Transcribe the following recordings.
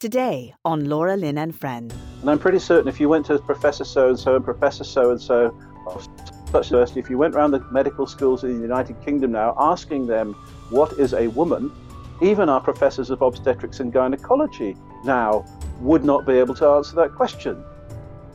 Today on Laura Lynn and Friends. And I'm pretty certain if you went to Professor so and so and Professor so and so of such university, if you went around the medical schools in the United Kingdom now asking them what is a woman, even our professors of obstetrics and gynecology now would not be able to answer that question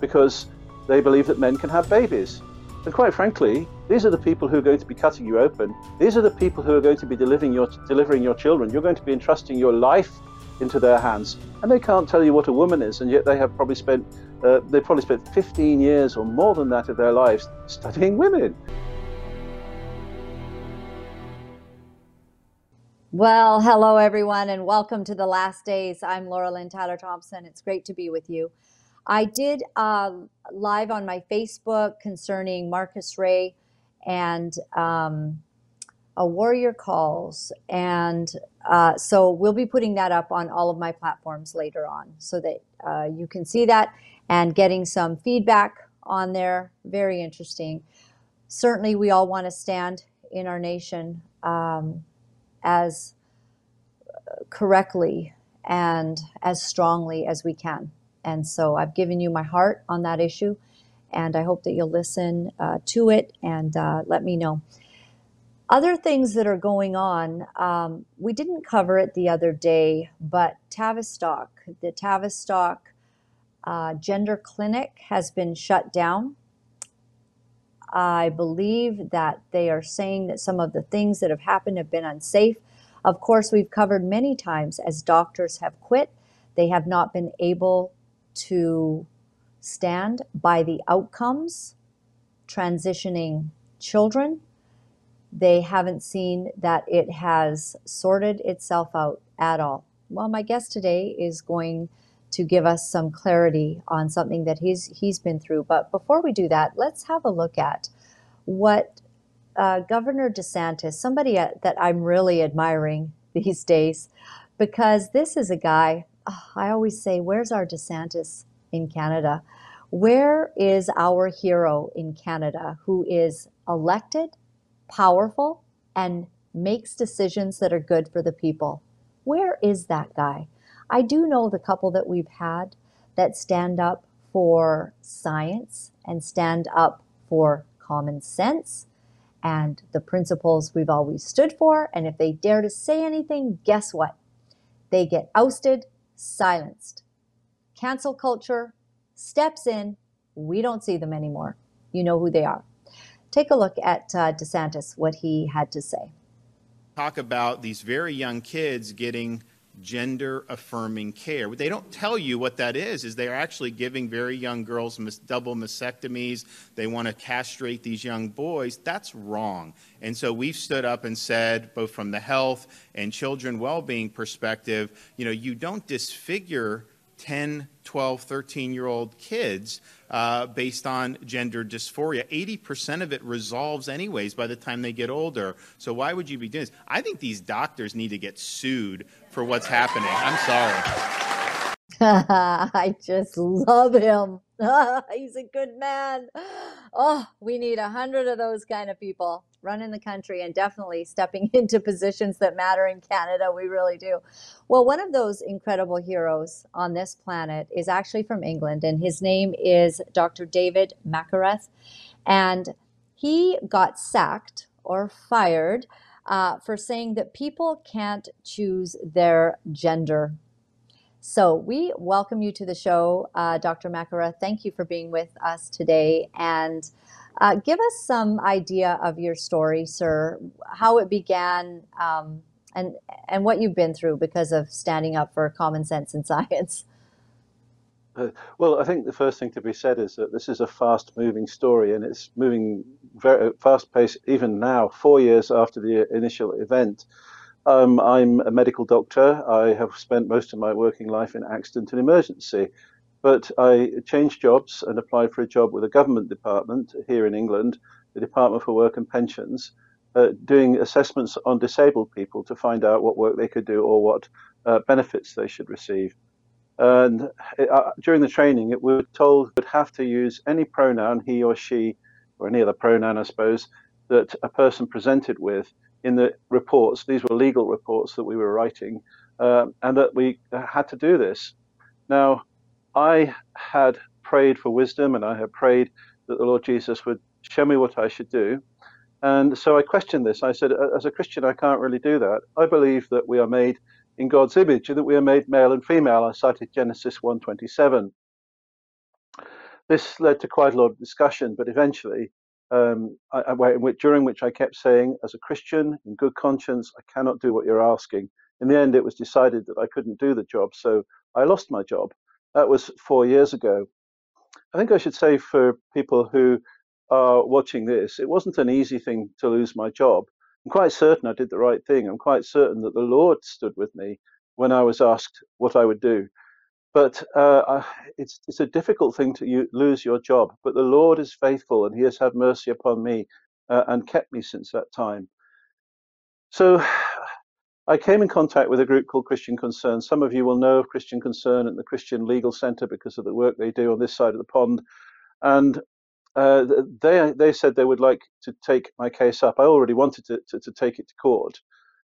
because they believe that men can have babies. And quite frankly, these are the people who are going to be cutting you open. These are the people who are going to be delivering your, delivering your children. You're going to be entrusting your life into their hands, and they can't tell you what a woman is, and yet they have probably spent uh, they probably spent 15 years or more than that of their lives studying women. Well, hello everyone, and welcome to the last days. I'm Laura Lynn Tyler Thompson. It's great to be with you. I did uh, live on my Facebook concerning Marcus Ray and um, a warrior calls and uh, so we'll be putting that up on all of my platforms later on so that uh, you can see that and getting some feedback on there. Very interesting. Certainly we all want to stand in our nation um, as correctly and as strongly as we can. And so i've given you my heart on that issue and i hope that you'll listen uh, to it and uh, let me know other things that are going on, um, we didn't cover it the other day, but Tavistock, the Tavistock uh, Gender Clinic has been shut down. I believe that they are saying that some of the things that have happened have been unsafe. Of course, we've covered many times as doctors have quit, they have not been able to stand by the outcomes transitioning children they haven't seen that it has sorted itself out at all. Well, my guest today is going to give us some clarity on something that he's he's been through. But before we do that, let's have a look at what uh, Governor DeSantis, somebody uh, that I'm really admiring these days, because this is a guy. Oh, I always say, "Where's our DeSantis in Canada? Where is our hero in Canada who is elected?" Powerful and makes decisions that are good for the people. Where is that guy? I do know the couple that we've had that stand up for science and stand up for common sense and the principles we've always stood for. And if they dare to say anything, guess what? They get ousted, silenced. Cancel culture steps in. We don't see them anymore. You know who they are take a look at uh, DeSantis, what he had to say. Talk about these very young kids getting gender affirming care. They don't tell you what that is is they're actually giving very young girls double mastectomies. They want to castrate these young boys. That's wrong. And so we've stood up and said, both from the health and children well-being perspective, you know, you don't disfigure 10, 12, 13 year old kids uh, based on gender dysphoria. 80% of it resolves anyways by the time they get older. So why would you be doing this? I think these doctors need to get sued for what's happening. I'm sorry. I just love him. He's a good man. Oh, we need a hundred of those kind of people running the country and definitely stepping into positions that matter in Canada. We really do. Well, one of those incredible heroes on this planet is actually from England, and his name is Dr. David Mackereth. And he got sacked or fired uh, for saying that people can't choose their gender so we welcome you to the show, uh, Dr. Mackereth. Thank you for being with us today. And uh, give us some idea of your story, sir, how it began, um, and, and what you've been through because of standing up for common sense and science. Uh, well, I think the first thing to be said is that this is a fast moving story and it's moving very fast paced even now, four years after the initial event. Um, I'm a medical doctor. I have spent most of my working life in accident and emergency. But I changed jobs and applied for a job with a government department here in England, the Department for Work and Pensions, uh, doing assessments on disabled people to find out what work they could do or what uh, benefits they should receive. And it, uh, during the training, it, we were told we would have to use any pronoun, he or she, or any other pronoun, I suppose, that a person presented with in the reports, these were legal reports that we were writing, um, and that we had to do this. Now, I had prayed for wisdom and I had prayed that the Lord Jesus would show me what I should do. And so I questioned this. I said, as a Christian, I can't really do that. I believe that we are made in God's image and that we are made male and female. I cited Genesis 1:27. This led to quite a lot of discussion, but eventually, um, I, I, during which I kept saying, as a Christian, in good conscience, I cannot do what you're asking. In the end, it was decided that I couldn't do the job, so I lost my job. That was four years ago. I think I should say for people who are watching this, it wasn't an easy thing to lose my job. I'm quite certain I did the right thing. I'm quite certain that the Lord stood with me when I was asked what I would do. But uh, it's it's a difficult thing to lose your job. But the Lord is faithful, and He has had mercy upon me uh, and kept me since that time. So I came in contact with a group called Christian Concern. Some of you will know of Christian Concern and the Christian Legal Center because of the work they do on this side of the pond. And uh, they they said they would like to take my case up. I already wanted to, to, to take it to court,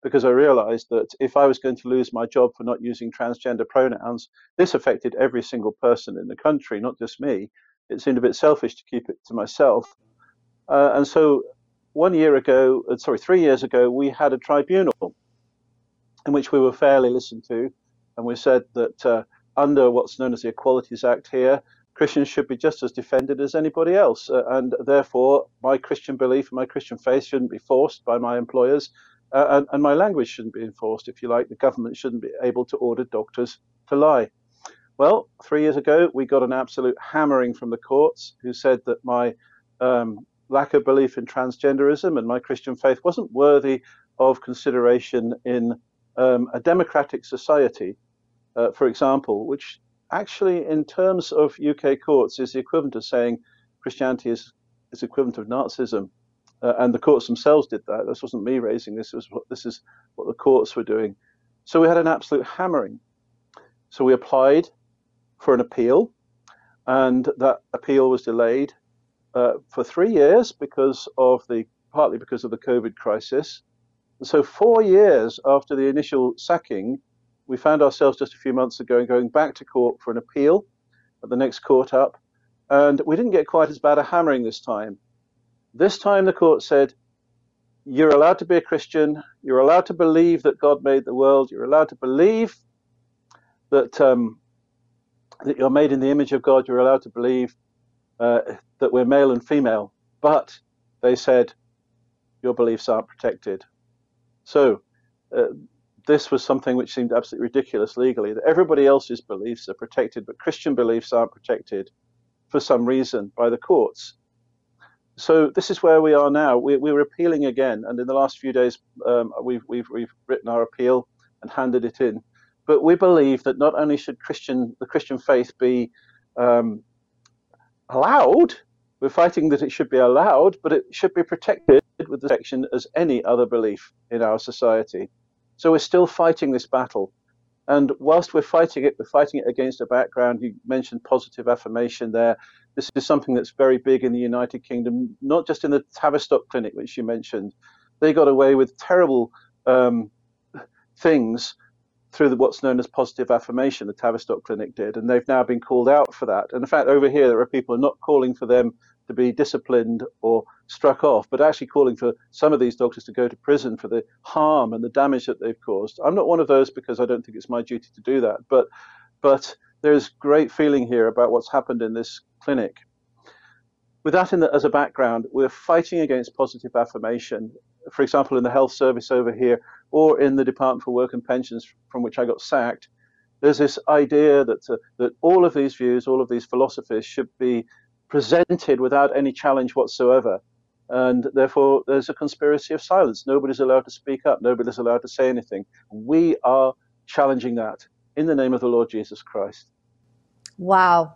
because I realized that if I was going to lose my job for not using transgender pronouns, this affected every single person in the country, not just me. It seemed a bit selfish to keep it to myself. Uh, and so one year ago, uh, sorry, three years ago, we had a tribunal in which we were fairly listened to. And we said that uh, under what's known as the Equalities Act here, Christians should be just as defended as anybody else. Uh, and therefore, my Christian belief and my Christian faith shouldn't be forced by my employers uh, and, and, my language shouldn't be enforced, if you like. The government shouldn't be able to order doctors to lie. Well, three years ago, we got an absolute hammering from the courts who said that my um, lack of belief in transgenderism and my Christian faith wasn't worthy of consideration in um, a democratic society, uh, for example, which actually, in terms of UK courts, is the equivalent of saying Christianity is, is equivalent of Nazism uh, and the courts themselves did that. This wasn't me raising this. Was what, this is what the courts were doing. So we had an absolute hammering. So we applied for an appeal, and that appeal was delayed uh, for three years because of the partly because of the COVID crisis. So four years after the initial sacking, we found ourselves just a few months ago going back to court for an appeal at the next court up, and we didn't get quite as bad a hammering this time. This time the court said, you're allowed to be a Christian, you're allowed to believe that God made the world, you're allowed to believe that um, that you're made in the image of God, you're allowed to believe uh, that we're male and female, but they said your beliefs aren't protected. So uh, this was something which seemed absolutely ridiculous legally, that everybody else's beliefs are protected, but Christian beliefs aren't protected for some reason by the courts so this is where we are now. We, we're appealing again, and in the last few days, um, we've, we've, we've written our appeal and handed it in. But we believe that not only should Christian the Christian faith be um, allowed, we're fighting that it should be allowed, but it should be protected with the protection as any other belief in our society. So we're still fighting this battle. And whilst we're fighting it, we're fighting it against a background. You mentioned positive affirmation there. This is something that's very big in the United Kingdom, not just in the Tavistock Clinic, which you mentioned. They got away with terrible um, things through the, what's known as positive affirmation, the Tavistock Clinic did, and they've now been called out for that. And in fact, over here, there are people not calling for them to be disciplined or struck off, but actually calling for some of these doctors to go to prison for the harm and the damage that they've caused. I'm not one of those because I don't think it's my duty to do that, but but there's great feeling here about what's happened in this clinic. With that the, as a background, we're fighting against positive affirmation. For example, in the health service over here, or in the Department for Work and Pensions, from which I got sacked, there's this idea that uh, that all of these views, all of these philosophies, should be presented without any challenge whatsoever. And therefore, there's a conspiracy of silence. Nobody's allowed to speak up. Nobody's allowed to say anything. We are challenging that in the name of the Lord Jesus Christ. Wow.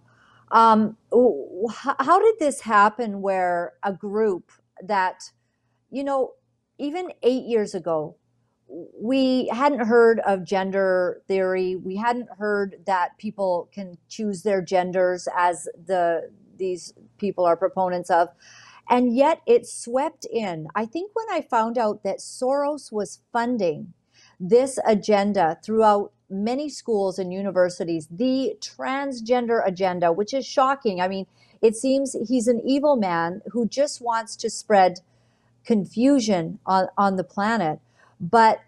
Um, how did this happen where a group that, you know, even eight years ago, we hadn't heard of gender theory. We hadn't heard that people can choose their genders as the these people are proponents of. And yet it swept in. I think when I found out that Soros was funding this agenda throughout many schools and universities, the transgender agenda, which is shocking. I mean, it seems he's an evil man who just wants to spread confusion on, on the planet. But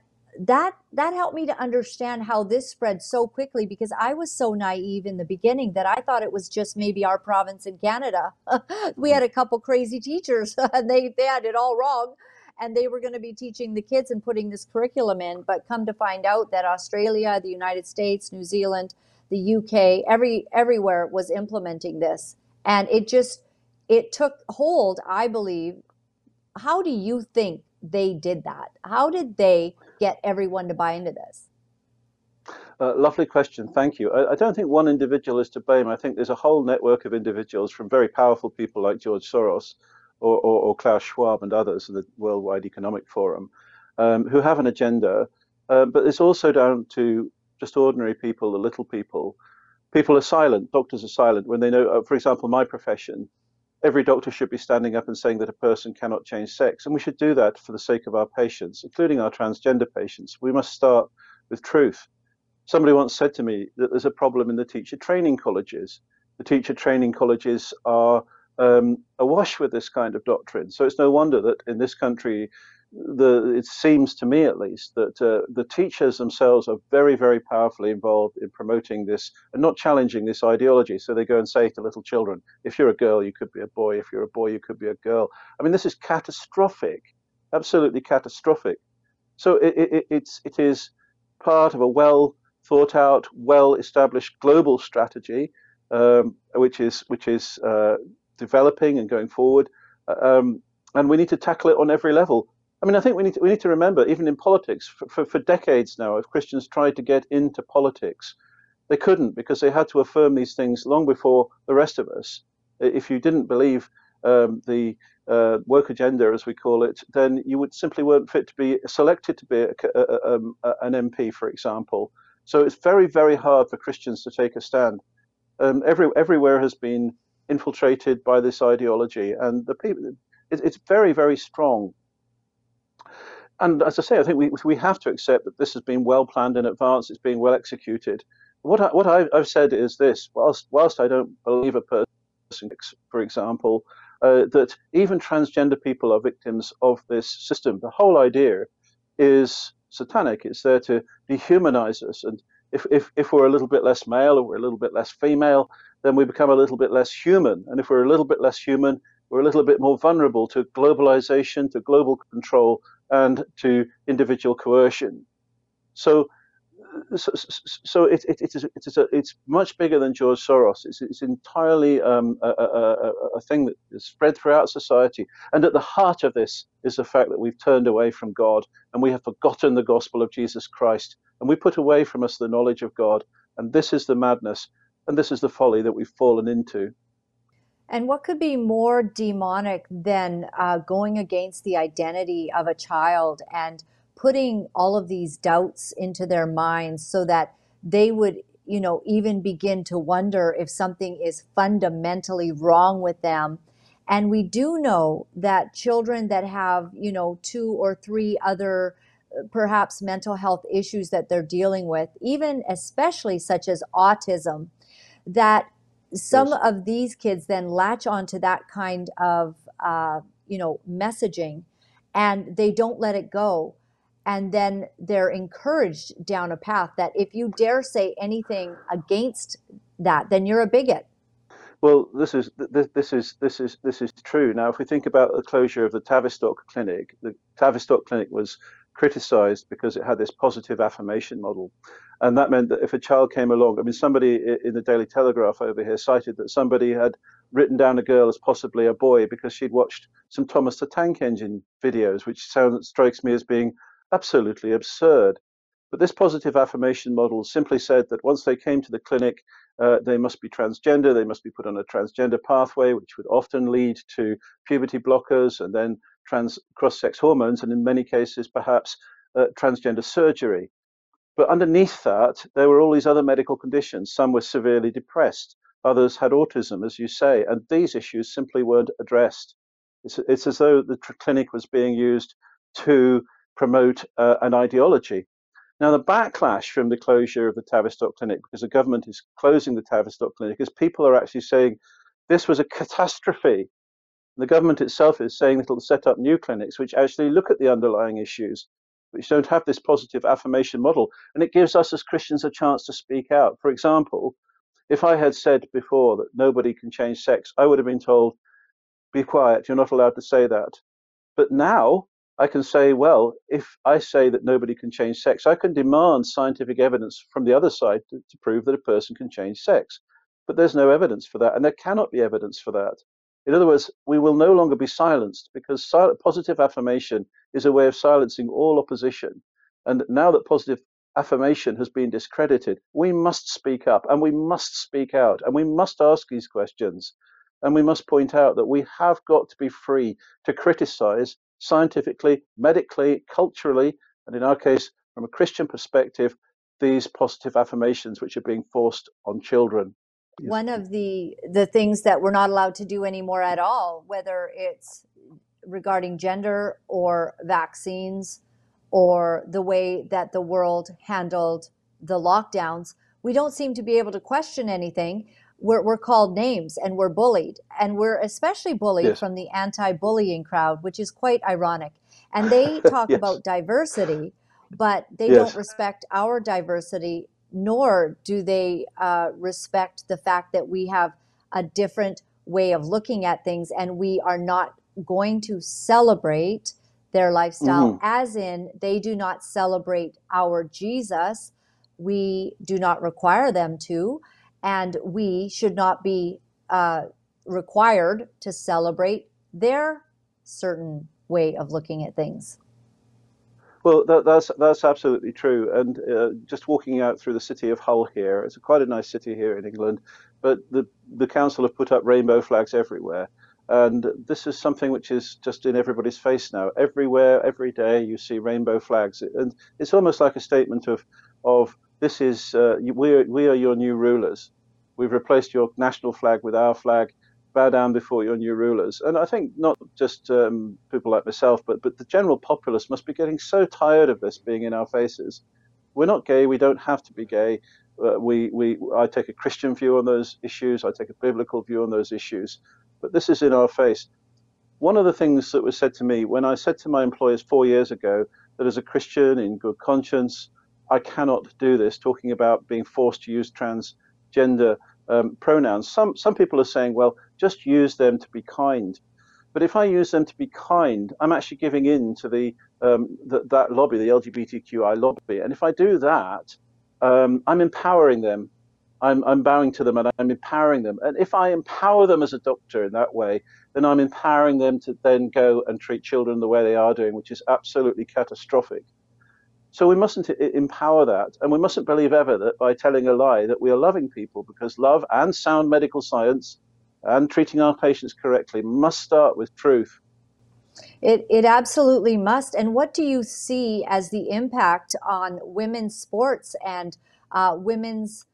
that that helped me to understand how this spread so quickly because I was so naive in the beginning that I thought it was just maybe our province in Canada. we had a couple crazy teachers and they, they had it all wrong and they were going to be teaching the kids and putting this curriculum in but come to find out that Australia, the United States, New Zealand, the UK, every everywhere was implementing this and it just it took hold, I believe. How do you think they did that? How did they get everyone to buy into this? Uh, lovely question. Thank you. I, I, don't think one individual is to blame. I think there's a whole network of individuals from very powerful people like George Soros or, or, or Klaus Schwab and others in the Worldwide Economic Forum um, who have an agenda. Uh, but it's also down to just ordinary people, the little people. People are silent. Doctors are silent when they know, uh, for example, my profession every doctor should be standing up and saying that a person cannot change sex. And we should do that for the sake of our patients, including our transgender patients. We must start with truth. Somebody once said to me that there's a problem in the teacher training colleges. The teacher training colleges are um, awash with this kind of doctrine. So it's no wonder that in this country, the it seems to me at least that uh, the teachers themselves are very very powerfully involved in promoting this and not challenging this ideology. So they go and say to little children if you're a girl you could be a boy. If you're a boy you could be a girl. I mean this is catastrophic absolutely catastrophic. So it, it, it's it is part of a well thought out well established global strategy um, which is which is uh, developing and going forward. Um, and we need to tackle it on every level I mean, I think we need to, we need to remember, even in politics, for, for, for decades now, if Christians tried to get into politics, they couldn't because they had to affirm these things long before the rest of us. If you didn't believe um, the uh, woke agenda, as we call it, then you would simply weren't fit to be selected to be a, a, a, um, an MP, for example. So it's very, very hard for Christians to take a stand. Um, every, everywhere has been infiltrated by this ideology, and the people, it, it's very, very strong and as I say, I think we, we have to accept that this has been well planned in advance, it's being well executed. What, I, what I, have said is this whilst, whilst I don't believe a person, for example, uh, that even transgender people are victims of this system, the whole idea is satanic. It's there to dehumanize us. And if, if, if we're a little bit less male or we're a little bit less female, then we become a little bit less human. And if we're a little bit less human, we're a little bit more vulnerable to globalization, to global control, and to individual coercion. So, so, so it, it, it is, it is a, it's much bigger than George Soros. It's, it's entirely um, a, a, a, thing that is spread throughout society. And at the heart of this is the fact that we've turned away from God and we have forgotten the gospel of Jesus Christ. And we put away from us the knowledge of God. And this is the madness and this is the folly that we've fallen into. And what could be more demonic than uh, going against the identity of a child and putting all of these doubts into their minds so that they would, you know, even begin to wonder if something is fundamentally wrong with them. And we do know that children that have, you know, two or three other uh, perhaps mental health issues that they're dealing with, even especially such as autism, that some yes. of these kids then latch onto that kind of uh, you know messaging and they don't let it go and then they're encouraged down a path that if you dare say anything against that then you're a bigot well this is this, this is this is this is true now if we think about the closure of the tavistock clinic the tavistock clinic was criticized because it had this positive affirmation model. And that meant that if a child came along, I mean, somebody in the Daily Telegraph over here cited that somebody had written down a girl as possibly a boy because she'd watched some Thomas the Tank Engine videos, which sounds strikes me as being absolutely absurd. But this positive affirmation model simply said that once they came to the clinic, uh, they must be transgender, they must be put on a transgender pathway, which would often lead to puberty blockers and then trans cross-sex hormones, and in many cases, perhaps uh, transgender surgery. But underneath that, there were all these other medical conditions. Some were severely depressed, others had autism, as you say, and these issues simply weren't addressed. It's, it's as though the clinic was being used to promote uh, an ideology. Now, the backlash from the closure of the Tavistock Clinic, because the government is closing the Tavistock Clinic, is people are actually saying this was a catastrophe. The government itself is saying it'll set up new clinics which actually look at the underlying issues, which don't have this positive affirmation model. And it gives us as Christians a chance to speak out. For example, if I had said before that nobody can change sex, I would have been told, be quiet, you're not allowed to say that. But now I can say, well, if I say that nobody can change sex, I can demand scientific evidence from the other side to, to prove that a person can change sex. But there's no evidence for that, and there cannot be evidence for that. In other words, we will no longer be silenced because positive affirmation is a way of silencing all opposition. And now that positive affirmation has been discredited, we must speak up and we must speak out and we must ask these questions. And we must point out that we have got to be free to criticize scientifically, medically, culturally, and in our case, from a Christian perspective, these positive affirmations which are being forced on children. One of the the things that we're not allowed to do anymore at all, whether it's regarding gender or vaccines or the way that the world handled the lockdowns, we don't seem to be able to question anything we're, we're called names and we're bullied. And we're especially bullied yes. from the anti bullying crowd, which is quite ironic. And they talk yes. about diversity, but they yes. don't respect our diversity, nor do they uh, respect the fact that we have a different way of looking at things and we are not going to celebrate their lifestyle, mm-hmm. as in they do not celebrate our Jesus. We do not require them to and we should not be uh, required to celebrate their certain way of looking at things. Well, that, that's that's absolutely true. And uh, just walking out through the city of Hull here, it's quite a nice city here in England, but the the council have put up rainbow flags everywhere, and this is something which is just in everybody's face now. Everywhere, every day, you see rainbow flags, and it's almost like a statement of of this is uh, we are, we are your new rulers. We've replaced your national flag with our flag. Bow down before your new rulers. And I think not just um, people like myself, but but the general populace must be getting so tired of this being in our faces. We're not gay. We don't have to be gay. Uh, we we I take a Christian view on those issues. I take a biblical view on those issues. But this is in our face. One of the things that was said to me when I said to my employers four years ago that as a Christian in good conscience, I cannot do this, talking about being forced to use transgender um, pronouns. Some, some people are saying, well, just use them to be kind. But if I use them to be kind, I'm actually giving in to the, um, the that lobby, the LGBTQI lobby. And if I do that, um, I'm empowering them. I'm, I'm bowing to them and I'm empowering them. And if I empower them as a doctor in that way, then I'm empowering them to then go and treat children the way they are doing, which is absolutely catastrophic. So we mustn't empower that, and we mustn't believe ever that by telling a lie that we are loving people, because love and sound medical science and treating our patients correctly must start with truth. It, it absolutely must. And what do you see as the impact on women's sports and uh, women's,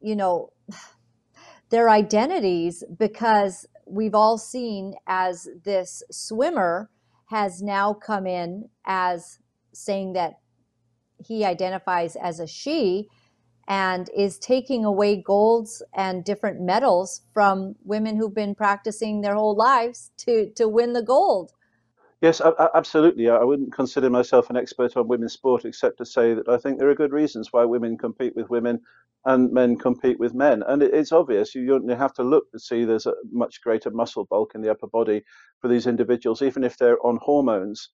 you know, their identities? Because we've all seen as this swimmer has now come in as saying that he identifies as a she and is taking away golds and different medals from women who've been practicing their whole lives to to win the gold. Yes, absolutely. I wouldn't consider myself an expert on women's sport except to say that I think there are good reasons why women compete with women and men compete with men. And it's obvious. You have to look to see there's a much greater muscle bulk in the upper body for these individuals, even if they're on hormones.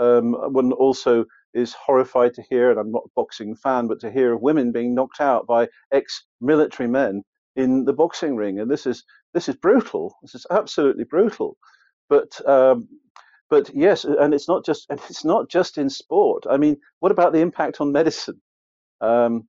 Um, one also is horrified to hear, and I'm not a boxing fan, but to hear of women being knocked out by ex-military men in the boxing ring, and this is this is brutal. This is absolutely brutal. But um, but yes, and it's not just and it's not just in sport. I mean, what about the impact on medicine? Um,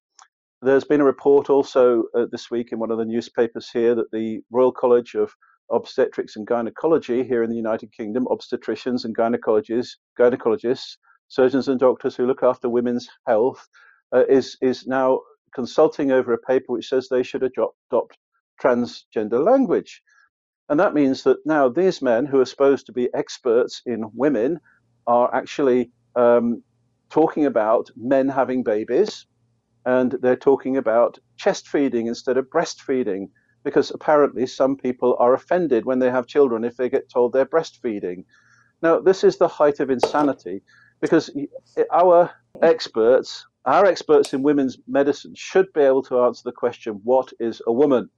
there's been a report also uh, this week in one of the newspapers here that the Royal College of Obstetrics and Gynecology here in the United Kingdom, obstetricians and gynecologists, gynecologists surgeons and doctors who look after women's health, uh, is is now consulting over a paper which says they should adopt transgender language. And that means that now these men who are supposed to be experts in women are actually um, talking about men having babies, and they're talking about chest feeding instead of breastfeeding, because apparently some people are offended when they have children if they get told they're breastfeeding. Now, this is the height of insanity because our experts, our experts in women's medicine, should be able to answer the question, what is a woman?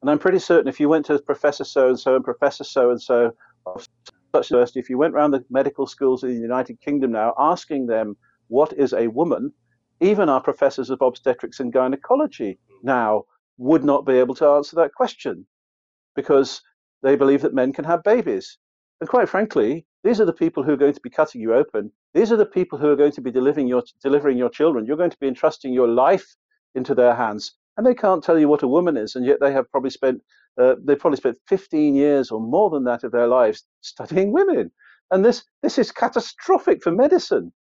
And I'm pretty certain if you went to Professor so and so and Professor so and so of such university, if you went around the medical schools in the United Kingdom now asking them what is a woman, even our professors of obstetrics and gynecology now would not be able to answer that question because they believe that men can have babies. And quite frankly, these are the people who are going to be cutting you open. These are the people who are going to be delivering your delivering your children. You're going to be entrusting your life into their hands, and they can't tell you what a woman is, and yet they have probably spent uh, they've probably spent 15 years or more than that of their lives studying women. And this this is catastrophic for medicine.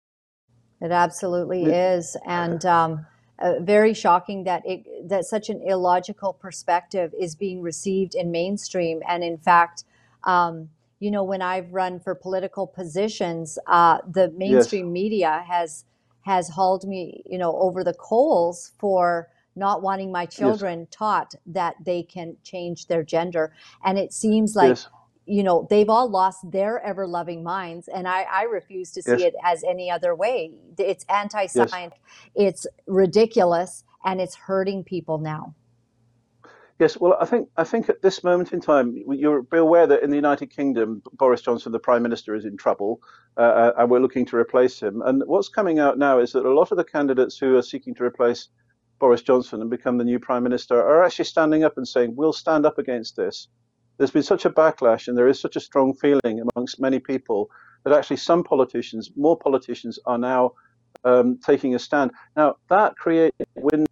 It absolutely is, and. Um, uh, very shocking that it, that such an illogical perspective is being received in mainstream. And in fact, um, you know, when I've run for political positions, uh, the mainstream yes. media has has hauled me, you know, over the coals for not wanting my children yes. taught that they can change their gender. And it seems like, yes. you know, they've all lost their ever loving minds. And I, I refuse to see it as any other way. It's anti science, it's ridiculous, and it's hurting people now. Yes, well, I think I think at this moment in time, you'll be aware that in the United Kingdom, Boris Johnson, the Prime Minister, is in trouble, uh, uh, and we're looking to replace him. And what's coming out now is that a lot of the candidates who are seeking to replace Boris Johnson and become the new Prime Minister are actually standing up and saying, "We'll stand up against this." There's been such a backlash, and there is such a strong feeling amongst many people that actually some politicians, more politicians, are now um, taking a stand. Now that creates a window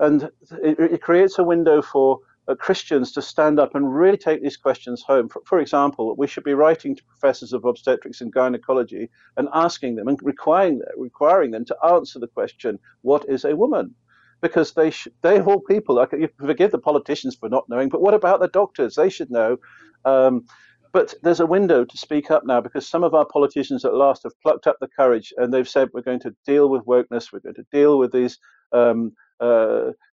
and it, it creates a window for uh, Christians to stand up and really take these questions home. For, for, example, we should be writing to professors of obstetrics and gynecology and asking them and requiring, requiring them to answer the question, what is a woman? Because they sh- they all people. Like, you forgive the politicians for not knowing, but what about the doctors? They should know. Um, but there's a window to speak up now because some of our politicians at last have plucked up the courage and they've said we're going to deal with wokeness, we're going to deal with these um,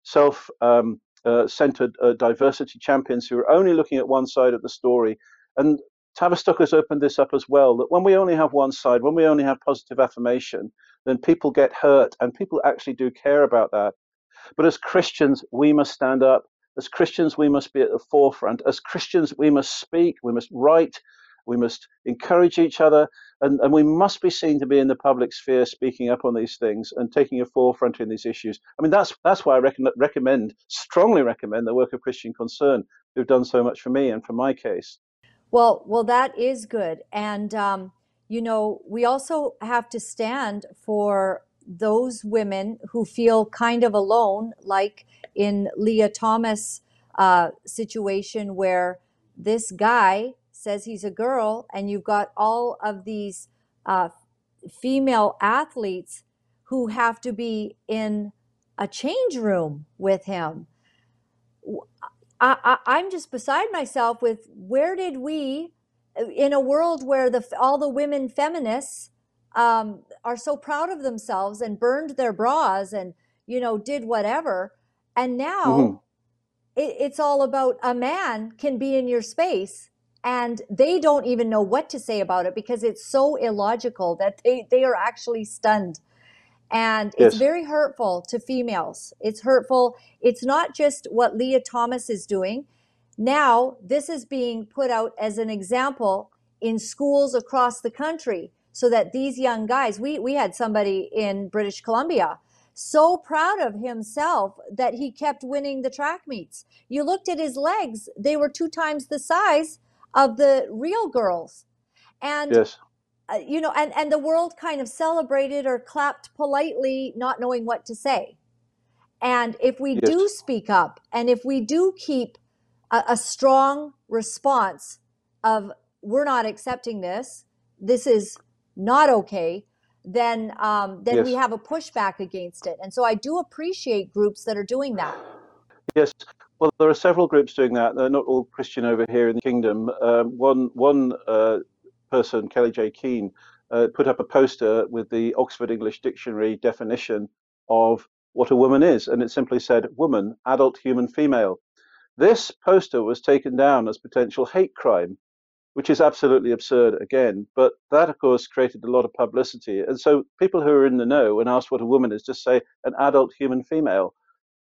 self um, uh, centered uh, diversity champions who are only looking at one side of the story. And Tavistock has opened this up as well that when we only have one side, when we only have positive affirmation, then people get hurt and people actually do care about that. But as Christians, we must stand up. As Christians, we must be at the forefront. As Christians, we must speak, we must write, we must encourage each other, and, and we must be seen to be in the public sphere speaking up on these things and taking a forefront in these issues. I mean, that's that's why I rec- recommend, strongly recommend, the work of Christian Concern, who've done so much for me and for my case. Well, well, that is good, and um, you know, we also have to stand for those women who feel kind of alone, like in Lia Thomas' uh, situation, where this guy says he's a girl, and you've got all of these uh, female athletes who have to be in a change room with him. I, am just beside myself with where did we, in a world where the all the women feminists um, are so proud of themselves and burned their bras and you know did whatever, and now mm-hmm. it, it's all about a man can be in your space and they don't even know what to say about it because it's so illogical that they, they are actually stunned. And yes. it's very hurtful to females. It's hurtful. It's not just what Lia Thomas is doing. Now this is being put out as an example in schools across the country so that these young guys we, we had somebody in british columbia so proud of himself that he kept winning the track meets. You looked at his legs. They were two times the size of the real girls. And yes. Uh, you know, and, and the world kind of celebrated or clapped politely, not knowing what to say. And if we yes. do speak up and if we do keep a, a strong response of we're not accepting this, this is not okay, then um, then yes. we have a pushback against it. And so I do appreciate groups that are doing that. Yes, well, there are several groups doing that. They're not all Christian over here in the kingdom. Um, one one uh, person, Kellie-Jay Keen, uh, put up a poster with the Oxford English Dictionary definition of what a woman is, and it simply said woman, adult human female. This poster was taken down as potential hate crime, which is absolutely absurd again. But that, of course, created a lot of publicity. And so people who are in the know, when asked what a woman is, just say an adult human female.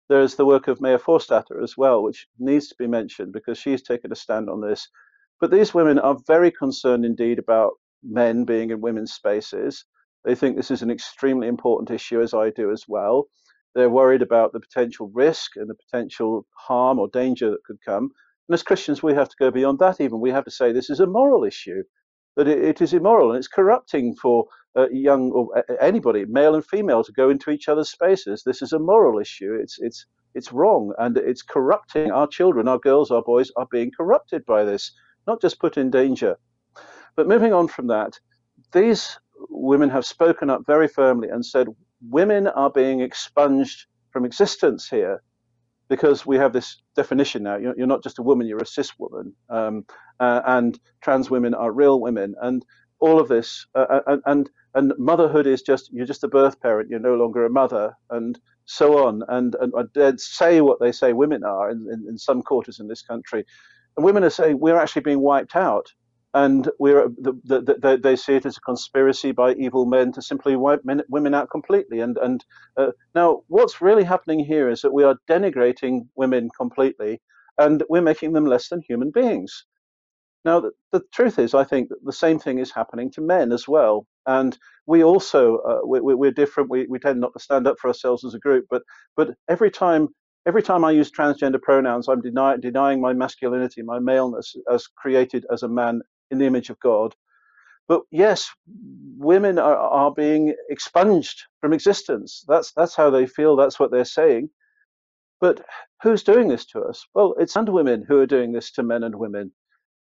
There's the work of Maya Forstater as well, which needs to be mentioned because she's taken a stand on this. But these women are very concerned indeed about men being in women's spaces. They think this is an extremely important issue, as I do as well. They're worried about the potential risk and the potential harm or danger that could come. And as Christians, we have to go beyond that even. We have to say this is a moral issue, that it, it is immoral and it's corrupting for uh, young or anybody, male and female, to go into each other's spaces. This is a moral issue. It's, it's, it's wrong and it's corrupting our children, our girls, our boys are being corrupted by this, not just put in danger. But moving on from that, these women have spoken up very firmly and said women are being expunged from existence here because we have this definition now. You're, you're not just a woman, you're a cis woman. Um, uh, and trans women are real women. And all of this, uh, uh and, and, motherhood is just, you're just a birth parent, you're no longer a mother, and so on. And, and they'd say what they say women are in, in, in some quarters in this country. And women are saying we're actually being wiped out and we're the, the, the, they see it as a conspiracy by evil men to simply wipe men, women out completely. And and uh, now, what's really happening here is that we are denigrating women completely, and we're making them less than human beings. Now, the, the truth is, I think the same thing is happening to men as well. And we also uh, we, we're different. We, we tend not to stand up for ourselves as a group, but but every time every time I use transgender pronouns, I'm deny, denying my masculinity, my maleness as created as a man in the image of God. But yes, women are, are being expunged from existence. That's that's how they feel. That's what they're saying. But who's doing this to us? Well, it's and women who are doing this to men and women.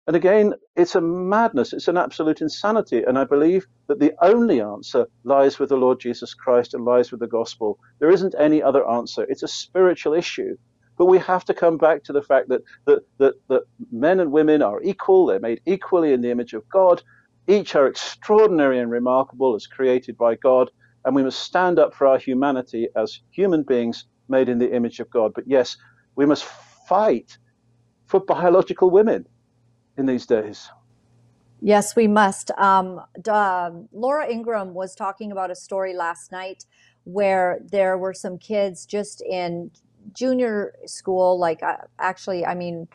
And again, it's a madness. It's an absolute insanity. And I believe that the only answer lies with the Lord Jesus Christ and lies with the gospel. There isn't any other answer. It's a spiritual issue. But we have to come back to the fact that, that, that, that men and women are equal, they're made equally in the image of God. Each are extraordinary and remarkable as created by God, and we must stand up for our humanity as human beings made in the image of God. But yes, we must fight for biological women in these days. Yes, we must. Um, uh, Laura Ingraham was talking about a story last night where there were some kids just in junior school, like uh, actually, I mean,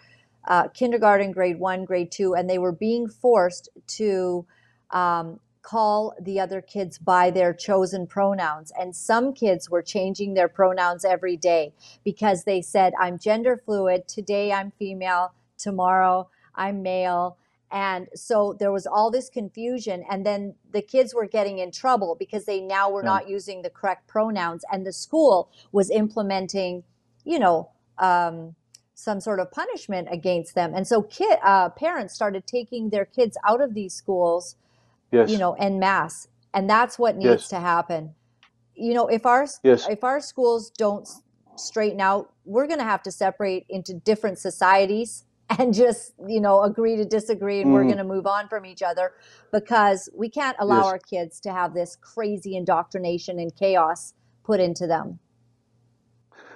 uh, kindergarten, grade one, grade two, and they were being forced to um, call the other kids by their chosen pronouns. And some kids were changing their pronouns every day because they said, I'm gender fluid. Today I'm female. Tomorrow I'm male. And so there was all this confusion. And then the kids were getting in trouble because they now were yeah. not using the correct pronouns. And the school was implementing you know, um, some sort of punishment against them. And so kid, uh, parents started taking their kids out of these schools, yes. you know, en masse. And that's what needs yes. to happen. You know, if our, yes. if our schools don't straighten out, we're going to have to separate into different societies and just, you know, agree to disagree and mm. we're going to move on from each other because we can't allow our kids to have this crazy indoctrination and chaos put into them.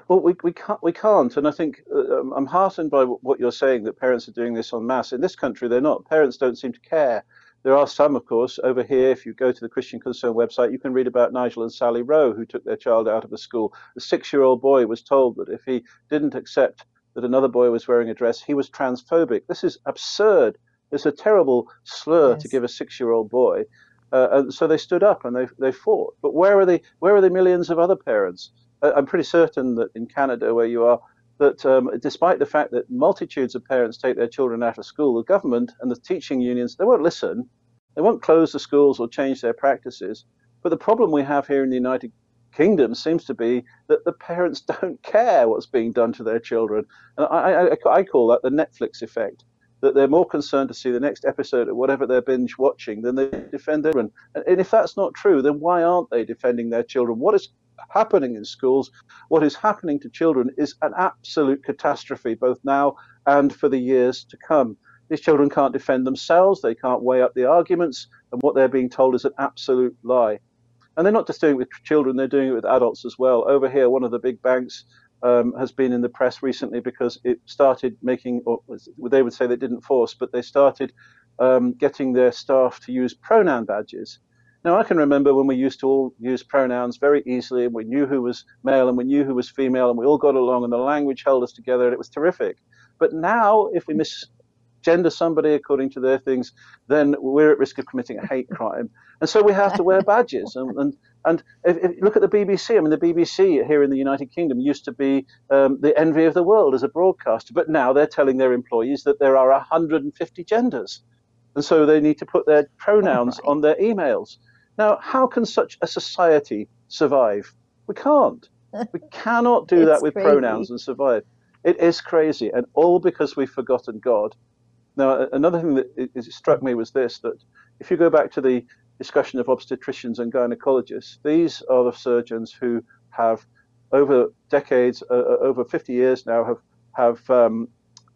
Well, we, we can't we can't, and I think uh, um, I'm heartened by what you're saying that parents are doing this en masse. In this country, they're not. Parents don't seem to care. There are some, of course, over here. If you go to the Christian Concern website, you can read about Nigel and Sally Rowe, who took their child out of a school. A six-year-old boy was told that if he didn't accept that another boy was wearing a dress, he was transphobic. This is absurd. It's a terrible slur yes. to give a six-year-old boy. Uh, and so they stood up and they they fought. But where are the where are the millions of other parents? I'm pretty certain that in Canada, where you are, that um, despite the fact that multitudes of parents take their children out of school, the government and the teaching unions, they won't listen. They won't close the schools or change their practices. But the problem we have here in the United Kingdom seems to be that the parents don't care what's being done to their children. And I, I, I call that the Netflix effect that they're more concerned to see the next episode of whatever they're binge watching than they defend their children. And if that's not true, then why aren't they defending their children? What is happening in schools, what is happening to children is an absolute catastrophe, both now and for the years to come. These children can't defend themselves, they can't weigh up the arguments, and what they're being told is an absolute lie. And they're not just doing it with children, they're doing it with adults as well. Over here, one of the big banks um, has been in the press recently because it started making, or they would say they didn't force, but they started um, getting their staff to use pronoun badges. Now, I can remember when we used to all use pronouns very easily, and we knew who was male and we knew who was female, and we all got along, and the language held us together, and it was terrific. But now, if we misgender somebody according to their things, then we're at risk of committing a hate crime. And so we have to wear badges. And, and, and if, if look at the BBC. I mean, the BBC here in the United Kingdom used to be um, the envy of the world as a broadcaster, but now they're telling their employees that there are 150 genders. And so they need to put their pronouns oh on their emails. Now, how can such a society survive? We can't. We cannot do that with crazy. pronouns and survive. It is crazy, and all because we've forgotten God. Now, another thing that struck me was this that if you go back to the discussion of obstetricians and gynecologists, these are the surgeons who have, over decades, uh, uh over 50 years now, have, have um,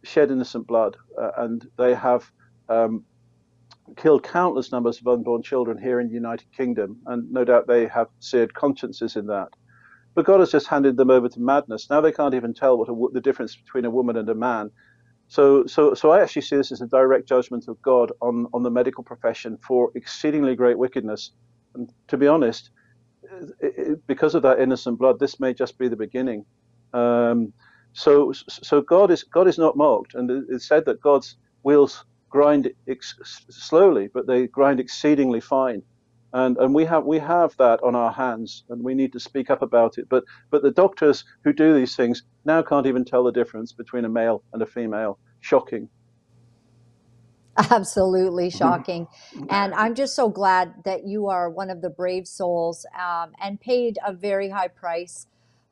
shed innocent blood, uh, and they have um, killed countless numbers of unborn children here in the United Kingdom, and no doubt they have seared consciences in that. But God has just handed them over to madness. Now they can't even tell what a, the difference between a woman and a man. So, so, so I actually see this as a direct judgment of God on, on the medical profession for exceedingly great wickedness. And to be honest, it, it, because of that innocent blood, this may just be the beginning. Um, so, so God is God is not mocked, and it's said that God's wheels grind ex- slowly, but they grind exceedingly fine. And, and we have we have that on our hands, and we need to speak up about it. But but the doctors who do these things now can't even tell the difference between a male and a female. Shocking. Absolutely shocking. and I'm just so glad that you are one of the brave souls um, and paid a very high price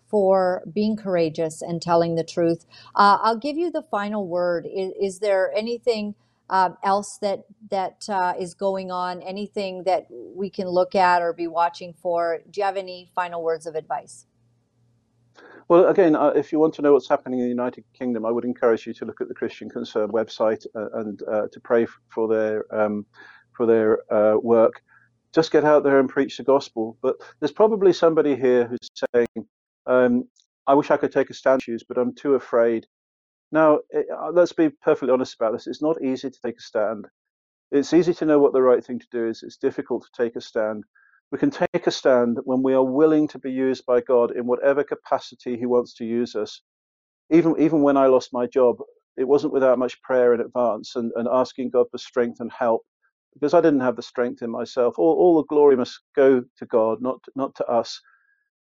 for being courageous and telling the truth. Uh, I'll give you the final word. Is, is there anything? Uh, else that that uh, is going on? Anything that we can look at or be watching for? Do you have any final words of advice? Well, again, uh, if you want to know what's happening in the United Kingdom, I would encourage you to look at the Christian Concern website uh, and uh, to pray for their um, for their uh, work. Just get out there and preach the gospel. But there's probably somebody here who's saying, um, "I wish I could take a stand, but I'm too afraid." Now, it, uh, let's be perfectly honest about this. It's not easy to take a stand. It's easy to know what the right thing to do is. It's difficult to take a stand. We can take a stand when we are willing to be used by God in whatever capacity He wants to use us. Even even when I lost my job, it wasn't without much prayer in advance and, and asking God for strength and help because I didn't have the strength in myself. All, all the glory must go to God, not not to us.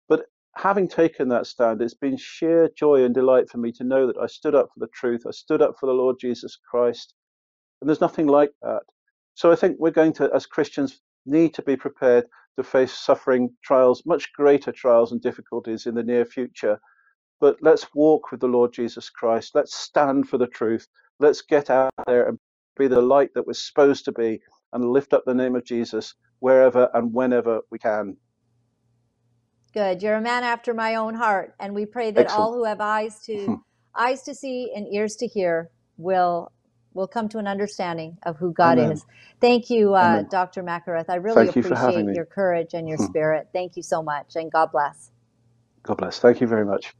But having taken that stand, it's been sheer joy and delight for me to know that I stood up for the truth. I stood up for the Lord Jesus Christ. And there's nothing like that. So I think we're going to, as Christians, need to be prepared to face suffering, trials, much greater trials and difficulties in the near future. But let's walk with the Lord Jesus Christ. Let's stand for the truth. Let's get out there and be the light that we're supposed to be and lift up the name of Jesus wherever and whenever we can. Good. You're a man after my own heart, and we pray that Excellent. all who have eyes to hmm. eyes to see and ears to hear will will come to an understanding of who God Amen. is. Thank you, uh, Dr. Mackereth. I really Thank appreciate you your courage and your hmm. spirit. Thank you so much, and God bless. God bless. Thank you very much.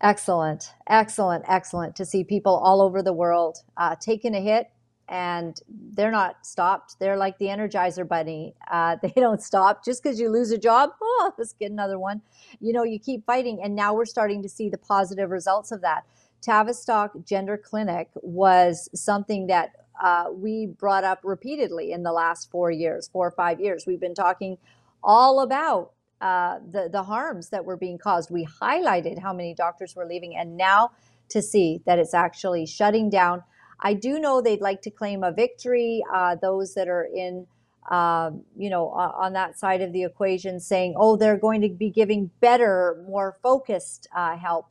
Excellent, excellent, excellent to see people all over the world uh, taking a hit and they're not stopped. They're like the Energizer Bunny. Uh, they don't stop just because you lose a job. Oh, let's get another one. You know, you keep fighting, and now we're starting to see the positive results of that. Tavistock Gender Clinic was something that uh, we brought up repeatedly in the last four years, four or five years. We've been talking all about uh, the the harms that were being caused. We highlighted how many doctors were leaving, and now to see that it's actually shutting down I do know they'd like to claim a victory. Uh, those that are in, uh, you know, on that side of the equation, saying, "Oh, they're going to be giving better, more focused uh, help."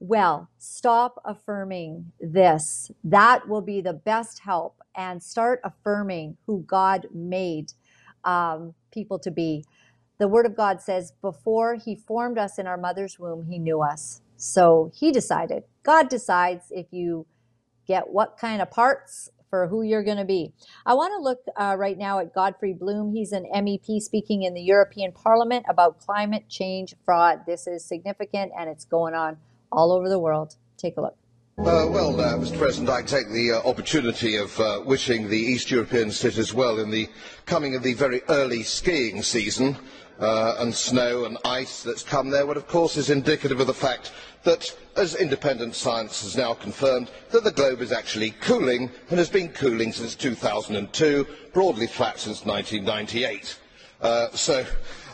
Well, stop affirming this. That will be the best help, and start affirming who God made um, people to be. The Word of God says, "Before He formed us in our mother's womb, He knew us." So He decided. God decides if you get what kind of parts for who you're going to be. I want to look uh, right now at Godfrey Bloom. He's an MEP speaking in the European Parliament about climate change fraud. This is significant and it's going on all over the world. Take a look. Uh, well, uh, Mr. President, I take the uh, opportunity of uh, wishing the East European cities well in the coming of the very early skiing season. Uh, and snow and ice that's come there, what of course is indicative of the fact that, as independent science has now confirmed, that the globe is actually cooling and has been cooling since 2002, broadly flat since 1998. Uh, so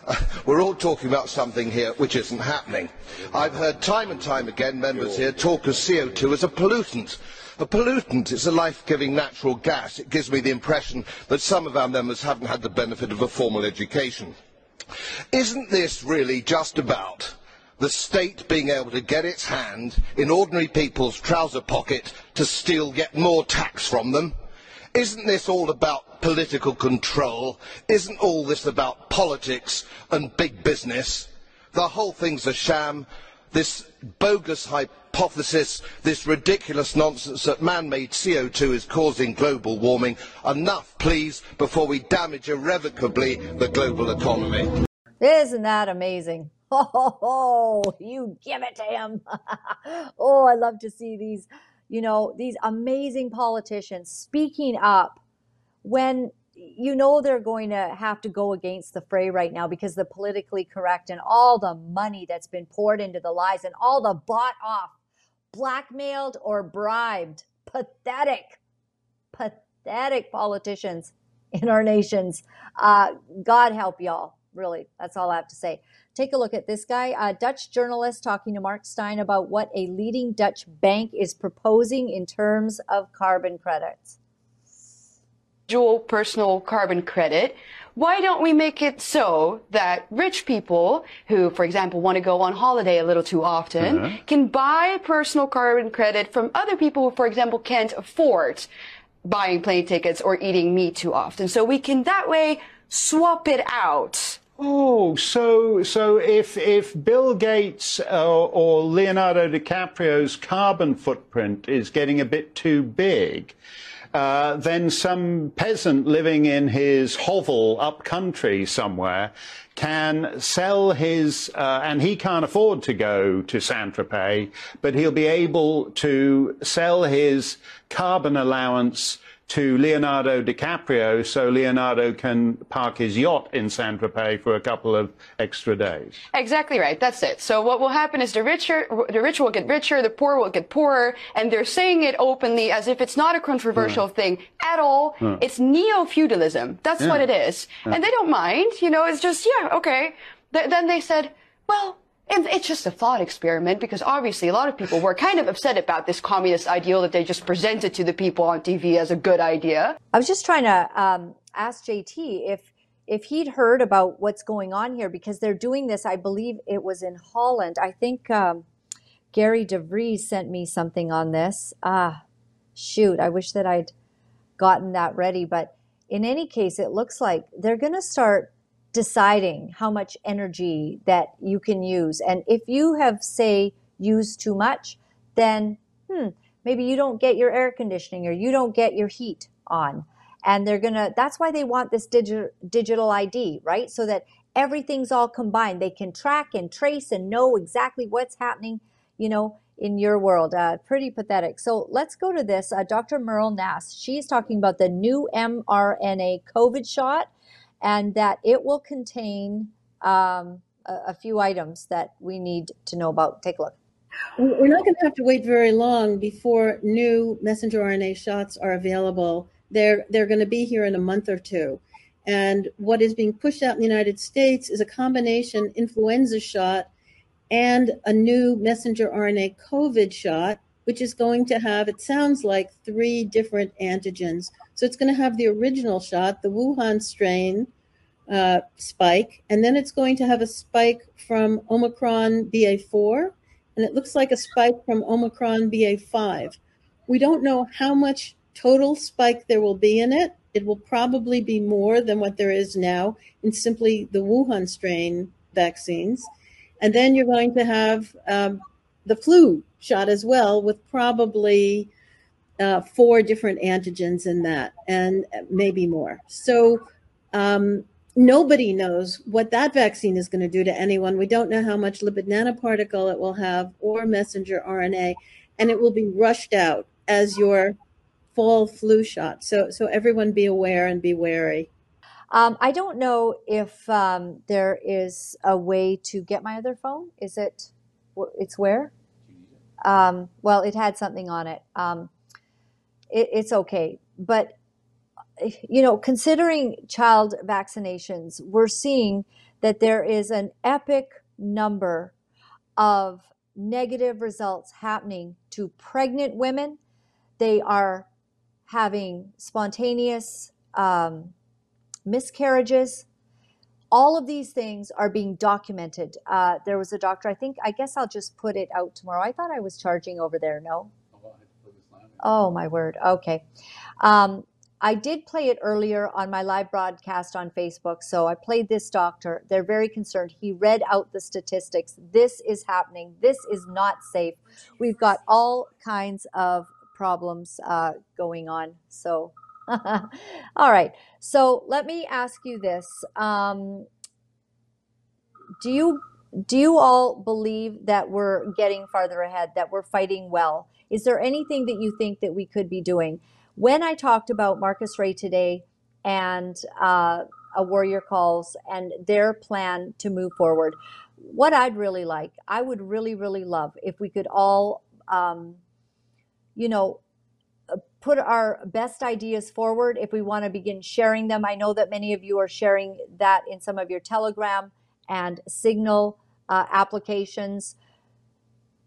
uh, we're all talking about something here which isn't happening. I've heard time and time again members here talk of CO2 as a pollutant. A pollutant is a life-giving natural gas. It gives me the impression that some of our members haven't had the benefit of a formal education. Isn't this really just about the state being able to get its hand in ordinary people's trouser pocket to steal yet more tax from them? Isn't this all about political control? Isn't all this about politics and big business? The whole thing's a sham. This bogus hypothesis, this ridiculous nonsense that man-made CO2 is causing global warming. Enough, please, before we damage irrevocably the global economy. Isn't that amazing? Oh, you give it to him. oh, I love to see these, you know, these amazing politicians speaking up when you know they're going to have to go against the fray right now because the politically correct and all the money that's been poured into the lies and all the bought off, blackmailed or bribed, pathetic, pathetic politicians in our nations. Uh, God help y'all. Really, that's all I have to say. Take a look at this guy, a Dutch journalist talking to Mark Steyn about what a leading Dutch bank is proposing in terms of carbon credits. Dual personal carbon credit. Why don't we make it so that rich people who, for example, want to go on holiday a little too often uh-huh. can buy personal carbon credit from other people who, for example, can't afford buying plane tickets or eating meat too often. So we can that way swap it out Oh, so so if if Bill Gates uh, or Leonardo DiCaprio's carbon footprint is getting a bit too big, uh, then some peasant living in his hovel up country somewhere can sell his, uh, and he can't afford to go to Saint Tropez, but he'll be able to sell his carbon allowance to Leonardo DiCaprio so Leonardo can park his yacht in Saint Tropez for a couple of extra days. Exactly right. That's it. So what will happen is the richer, the rich will get richer, the poor will get poorer, and they're saying it openly as if it's not a controversial yeah. thing at all. Yeah. It's neo-feudalism. That's yeah. what it is. And they don't mind. You know, it's just, yeah, okay. Th- then they said, well, it's just a thought experiment because obviously a lot of people were kind of upset about this communist ideal that they just presented to the people on TV as a good idea. I was just trying to um, ask JT if if he'd heard about what's going on here because they're doing this. I believe it was in Holland. I think um, Gary DeVries sent me something on this. Ah, shoot! I wish that I'd gotten that ready. But in any case, it looks like they're going to start deciding how much energy that you can use. And if you have, say, used too much, then hmm, maybe you don't get your air conditioning or you don't get your heat on. And they're gonna, that's why they want this digital, digital ID, right? So that everything's all combined. They can track and trace and know exactly what's happening, you know, in your world. Uh, pretty pathetic. So let's go to this. Uh, Dr. Meryl Nass, she's talking about the new mRNA COVID shot and that it will contain um, a, a few items that we need to know about. Take a look. We're not going to have to wait very long before new messenger RNA shots are available. They're they're going to be here in a month or two. And what is being pushed out in the United States is a combination influenza shot and a new messenger RNA COVID shot, which is going to have, it sounds like, three different antigens. So it's going to have the original shot, the Wuhan strain, uh, spike, and then it's going to have a spike from Omicron BA4, and it looks like a spike from Omicron BA5. We don't know how much total spike there will be in it. It will probably be more than what there is now in simply the Wuhan strain vaccines. And then you're going to have um, the flu shot as well, with probably uh, four different antigens in that, and maybe more. So um, nobody knows what that vaccine is going to do to anyone. We don't know how much lipid nanoparticle it will have or messenger RNA, and it will be rushed out as your fall flu shot. So, so everyone be aware and be wary. Um, I don't know if um, there is a way to get my other phone. Is it? It's where? Um, well, it had something on it. Um, it. It's okay, but you know, considering child vaccinations, we're seeing that there is an epic number of negative results happening to pregnant women. They are having spontaneous um, miscarriages. All of these things are being documented. Uh, there was a doctor, I think, I guess I'll just put it out tomorrow. I thought I was charging over there. No? Oh, my word. Okay. Um, I did play it earlier on my live broadcast on Facebook. So I played this doctor. They're very concerned. He read out the statistics. This is happening. This is not safe. We've got all kinds of problems uh, going on. So, all right. So let me ask you this: um, Do you do you all believe that we're getting farther ahead? That we're fighting well? Is there anything that you think that we could be doing? When I talked about Marcus Ray today and uh, a warrior calls and their plan to move forward, what I'd really like, I would really, really love if we could all um, you know, uh, put our best ideas forward if we want to begin sharing them. I know that many of you are sharing that in some of your Telegram and Signal uh, applications.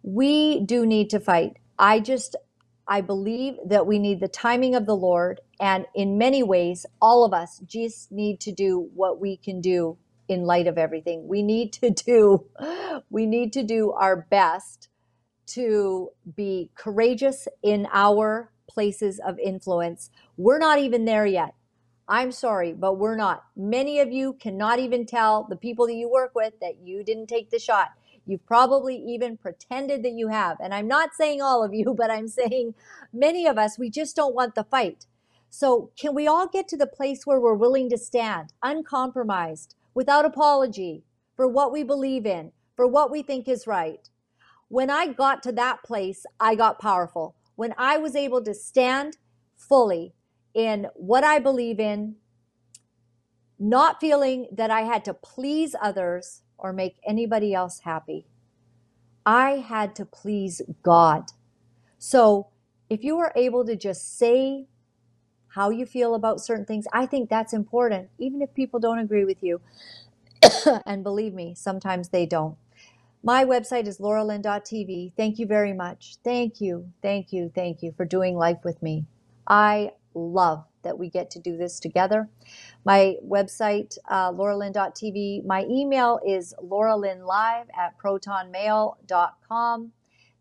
We do need to fight. I just, I believe that we need the timing of the Lord. And in many ways, all of us just need to do what we can do in light of everything. We need to do, we need to do our best to be courageous in our places of influence. We're not even there yet. I'm sorry, but we're not. Many of you cannot even tell the people that you work with that you didn't take the shot. You've probably even pretended that you have. And I'm not saying all of you, but I'm saying many of us, we just don't want the fight. So, can we all get to the place where we're willing to stand uncompromised, without apology, for what we believe in, for what we think is right? When I got to that place, I got powerful. When I was able to stand fully in what I believe in, not feeling that I had to please others or make anybody else happy. I had to please God. So if you are able to just say how you feel about certain things, I think that's important, even if people don't agree with you. and believe me, sometimes they don't. My website is lauralyn.tv. Thank you very much. Thank you, thank you, thank you for doing life with me. I love that we get to do this together. My website, uh, lauralyn.tv. My email is lauralynlive at protonmail.com.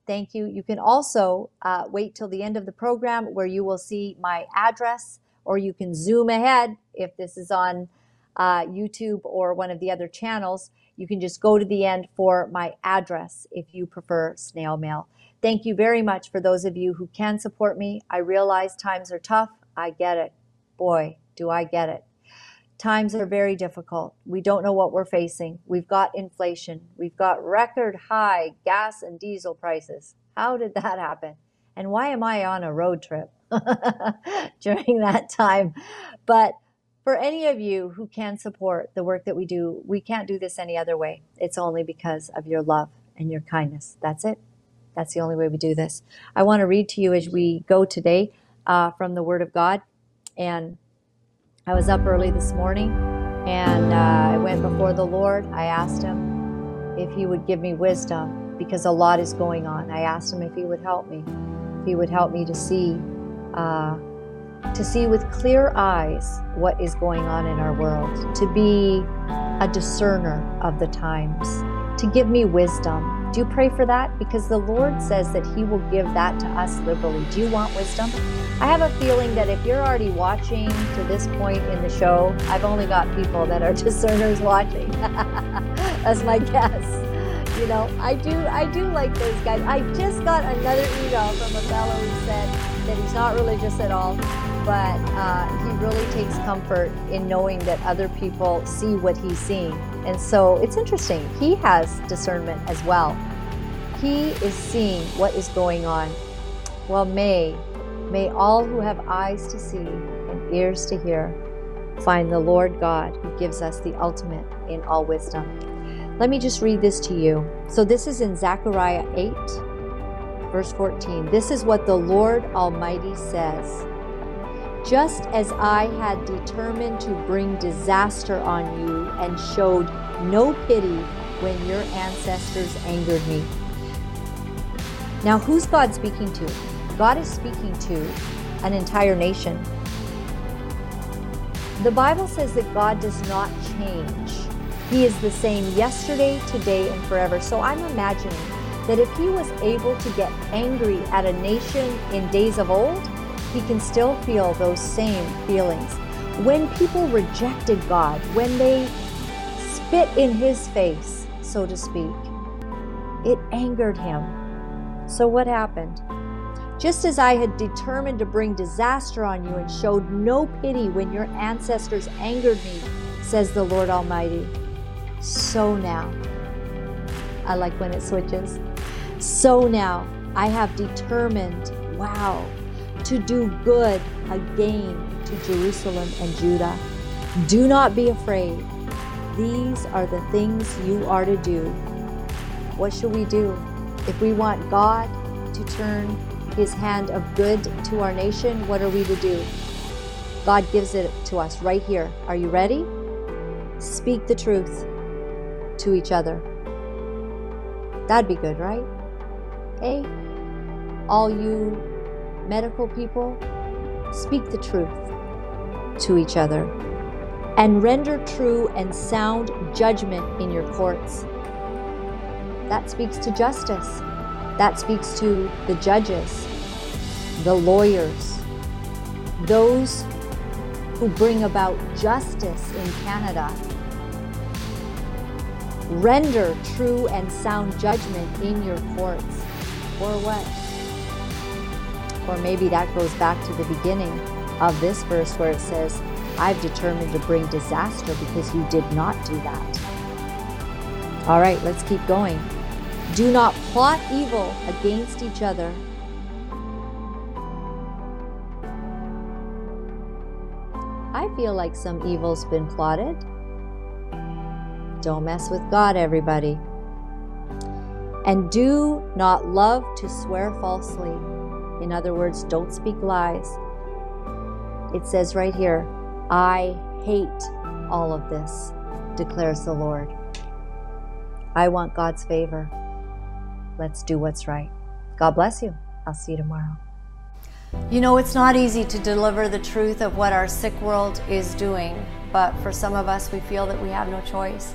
Thank you. You can also uh, wait till the end of the program where you will see my address, or you can zoom ahead if this is on uh, YouTube or one of the other channels you can just go to the end for my address if you prefer snail mail. Thank you very much for those of you who can support me. I realize times are tough. I get it. Boy, do I get it. Times are very difficult. We don't know what we're facing. We've got inflation. We've got record high gas and diesel prices. How did that happen? And why am I on a road trip during that time? But for any of you who can support the work that we do, we can't do this any other way. It's only because of your love and your kindness. That's it. That's the only way we do this. I want to read to you as we go today uh, from the Word of God. And I was up early this morning and uh, I went before the Lord. I asked Him if He would give me wisdom because a lot is going on. I asked Him if He would help me, if He would help me to see. Uh, to see with clear eyes what is going on in our world, to be a discerner of the times, to give me wisdom. Do you pray for that? Because the Lord says that He will give that to us liberally. Do you want wisdom? I have a feeling that if you're already watching to this point in the show, I've only got people that are discerners watching. That's my guess. You know, I do I do like those guys. I just got another email from a fellow who said that he's not religious at all, but uh, he really takes comfort in knowing that other people see what he's seeing. And so it's interesting. He has discernment as well. He is seeing what is going on. Well, may may all who have eyes to see and ears to hear find the Lord God who gives us the ultimate in all wisdom. Let me just read this to you. So, this is in Zechariah 8, verse 14. This is what the Lord Almighty says Just as I had determined to bring disaster on you and showed no pity when your ancestors angered me. Now, who's God speaking to? God is speaking to an entire nation. The Bible says that God does not change. He is the same yesterday, today, and forever. So I'm imagining that if he was able to get angry at a nation in days of old, he can still feel those same feelings. When people rejected God, when they spit in his face, so to speak, it angered him. So what happened? Just as I had determined to bring disaster on you and showed no pity when your ancestors angered me, says the Lord Almighty so now. I like when it switches. So now I have determined, wow, to do good again to Jerusalem and Judah. Do not be afraid. These are the things you are to do. What should we do? If we want God to turn his hand of good to our nation, what are we to do? God gives it to us right here. Are you ready? Speak the truth to each other. That'd be good, right? Hey, all you medical people, speak the truth to each other and render true and sound judgment in your courts. That speaks to justice. That speaks to the judges, the lawyers, those who bring about justice in Canada Render true and sound judgment in your courts. Or what? Or maybe that goes back to the beginning of this verse where it says, I've determined to bring disaster because you did not do that. All right, let's keep going. Do not plot evil against each other. I feel like some evil's been plotted. Don't mess with God, everybody. And do not love to swear falsely. In other words, don't speak lies. It says right here, I hate all of this, declares the Lord. I want God's favor. Let's do what's right. God bless you. I'll see you tomorrow. You know, it's not easy to deliver the truth of what our sick world is doing, but for some of us, we feel that we have no choice.